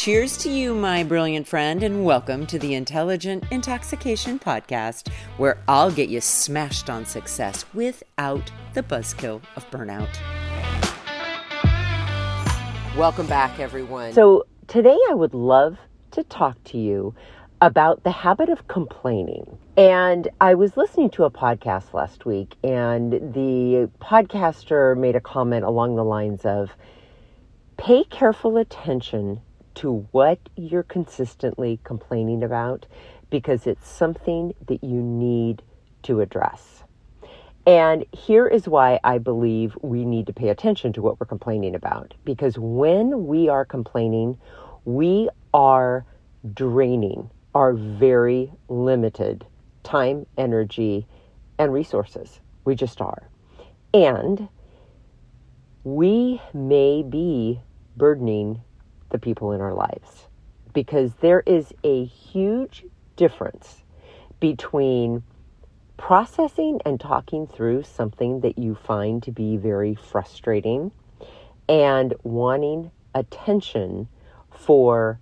Cheers to you, my brilliant friend, and welcome to the Intelligent Intoxication Podcast, where I'll get you smashed on success without the buzzkill of burnout. Welcome back, everyone. So, today I would love to talk to you about the habit of complaining. And I was listening to a podcast last week, and the podcaster made a comment along the lines of pay careful attention to what you're consistently complaining about because it's something that you need to address. And here is why I believe we need to pay attention to what we're complaining about. Because when we are complaining, we are draining our very limited time, energy, and resources. We just are. And we may be burdening the people in our lives because there is a huge difference between processing and talking through something that you find to be very frustrating and wanting attention for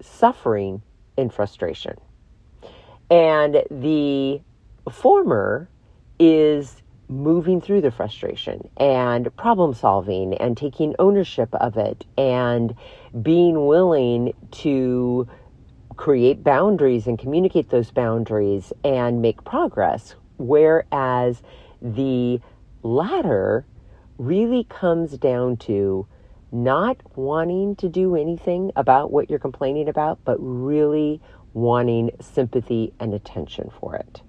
suffering and frustration. And the former is moving through the frustration and problem solving and taking ownership of it and being willing to create boundaries and communicate those boundaries and make progress. Whereas the latter really comes down to not wanting to do anything about what you're complaining about, but really wanting sympathy and attention for it.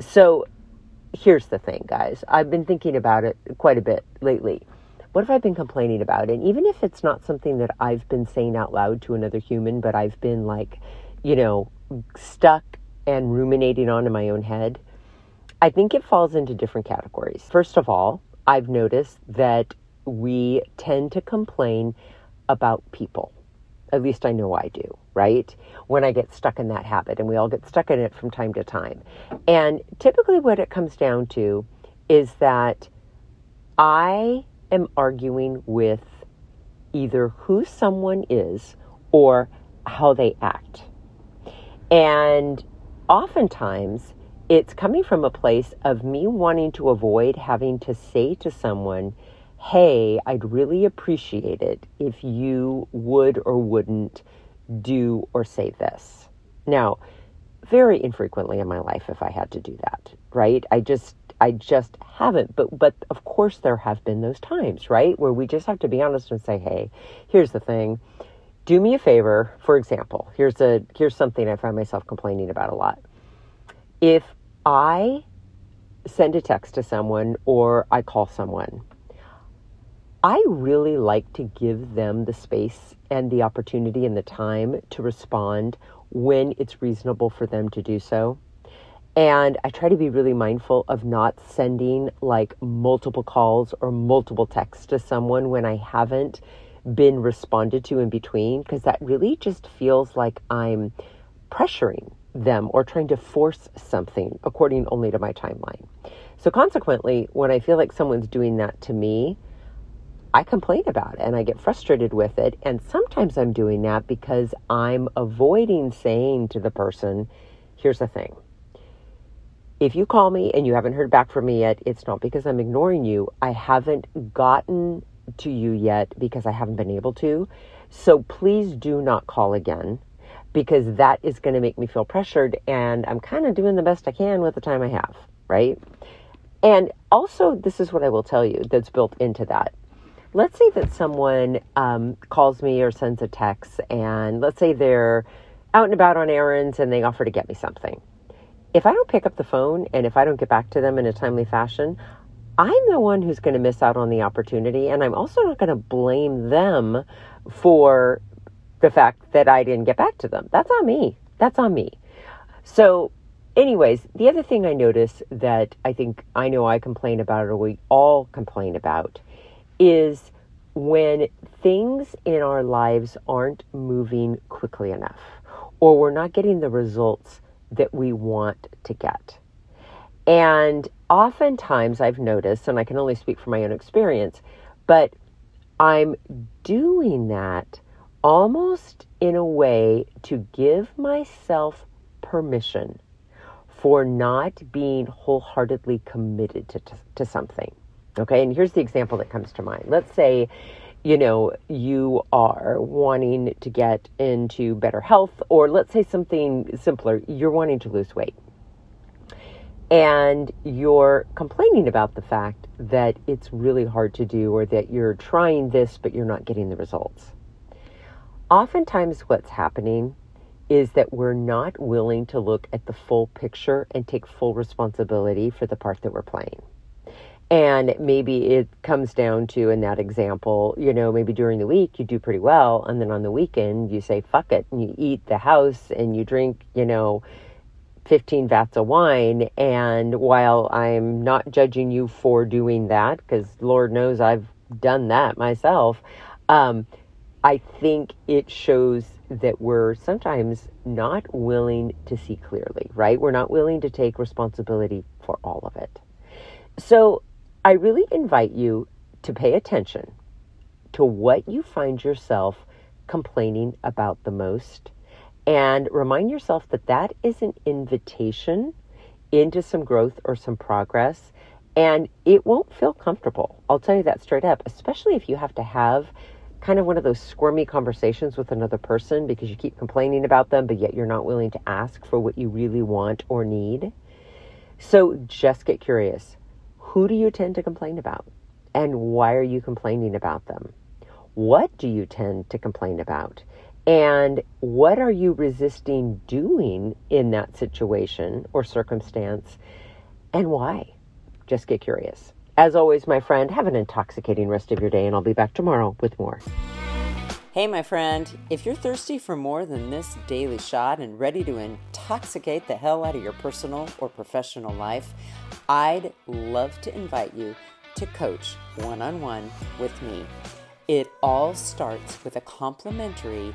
So here's the thing, guys. I've been thinking about it quite a bit lately. What have I been complaining about? And even if it's not something that I've been saying out loud to another human, but I've been like, you know, stuck and ruminating on in my own head, I think it falls into different categories. First of all, I've noticed that we tend to complain about people. At least I know I do, right? When I get stuck in that habit, and we all get stuck in it from time to time. And typically, what it comes down to is that I am arguing with either who someone is or how they act. And oftentimes, it's coming from a place of me wanting to avoid having to say to someone, hey, I'd really appreciate it if you would or wouldn't do or say this. Now, very infrequently in my life if I had to do that, right? I just I just haven't. But but of course there have been those times, right? Where we just have to be honest and say, "Hey, here's the thing. Do me a favor, for example. Here's a here's something I find myself complaining about a lot. If I send a text to someone or I call someone I really like to give them the space and the opportunity and the time to respond when it's reasonable for them to do so. And I try to be really mindful of not sending like multiple calls or multiple texts to someone when I haven't been responded to in between, because that really just feels like I'm pressuring them or trying to force something according only to my timeline. So, consequently, when I feel like someone's doing that to me, I complain about it and I get frustrated with it. And sometimes I'm doing that because I'm avoiding saying to the person, here's the thing. If you call me and you haven't heard back from me yet, it's not because I'm ignoring you. I haven't gotten to you yet because I haven't been able to. So please do not call again because that is going to make me feel pressured and I'm kind of doing the best I can with the time I have, right? And also, this is what I will tell you that's built into that let's say that someone um, calls me or sends a text, and let's say they're out and about on errands and they offer to get me something. If I don't pick up the phone and if I don't get back to them in a timely fashion, I'm the one who's going to miss out on the opportunity, and I'm also not going to blame them for the fact that I didn't get back to them. That's on me. That's on me. So, anyways, the other thing I notice that I think I know I complain about, or we all complain about, is when things in our lives aren't moving quickly enough or we're not getting the results that we want to get. And oftentimes I've noticed, and I can only speak from my own experience, but I'm doing that almost in a way to give myself permission for not being wholeheartedly committed to, to, to something. Okay, and here's the example that comes to mind. Let's say, you know, you are wanting to get into better health, or let's say something simpler, you're wanting to lose weight. And you're complaining about the fact that it's really hard to do, or that you're trying this, but you're not getting the results. Oftentimes, what's happening is that we're not willing to look at the full picture and take full responsibility for the part that we're playing. And maybe it comes down to, in that example, you know, maybe during the week you do pretty well. And then on the weekend you say, fuck it. And you eat the house and you drink, you know, 15 vats of wine. And while I'm not judging you for doing that, because Lord knows I've done that myself, um, I think it shows that we're sometimes not willing to see clearly, right? We're not willing to take responsibility for all of it. So I really invite you to pay attention to what you find yourself complaining about the most and remind yourself that that is an invitation into some growth or some progress and it won't feel comfortable. I'll tell you that straight up, especially if you have to have kind of one of those squirmy conversations with another person because you keep complaining about them, but yet you're not willing to ask for what you really want or need. So just get curious. Who do you tend to complain about? And why are you complaining about them? What do you tend to complain about? And what are you resisting doing in that situation or circumstance? And why? Just get curious. As always, my friend, have an intoxicating rest of your day, and I'll be back tomorrow with more. Hey, my friend, if you're thirsty for more than this daily shot and ready to intoxicate the hell out of your personal or professional life, I'd love to invite you to coach one on one with me. It all starts with a complimentary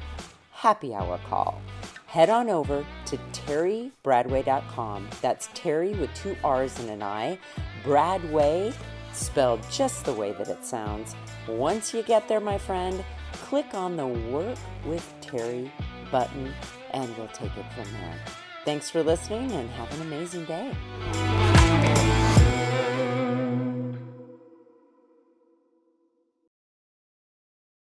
happy hour call. Head on over to terribradway.com. That's Terri with two R's and an I. Bradway, spelled just the way that it sounds. Once you get there, my friend, click on the Work with Terri button and we'll take it from there. Thanks for listening and have an amazing day.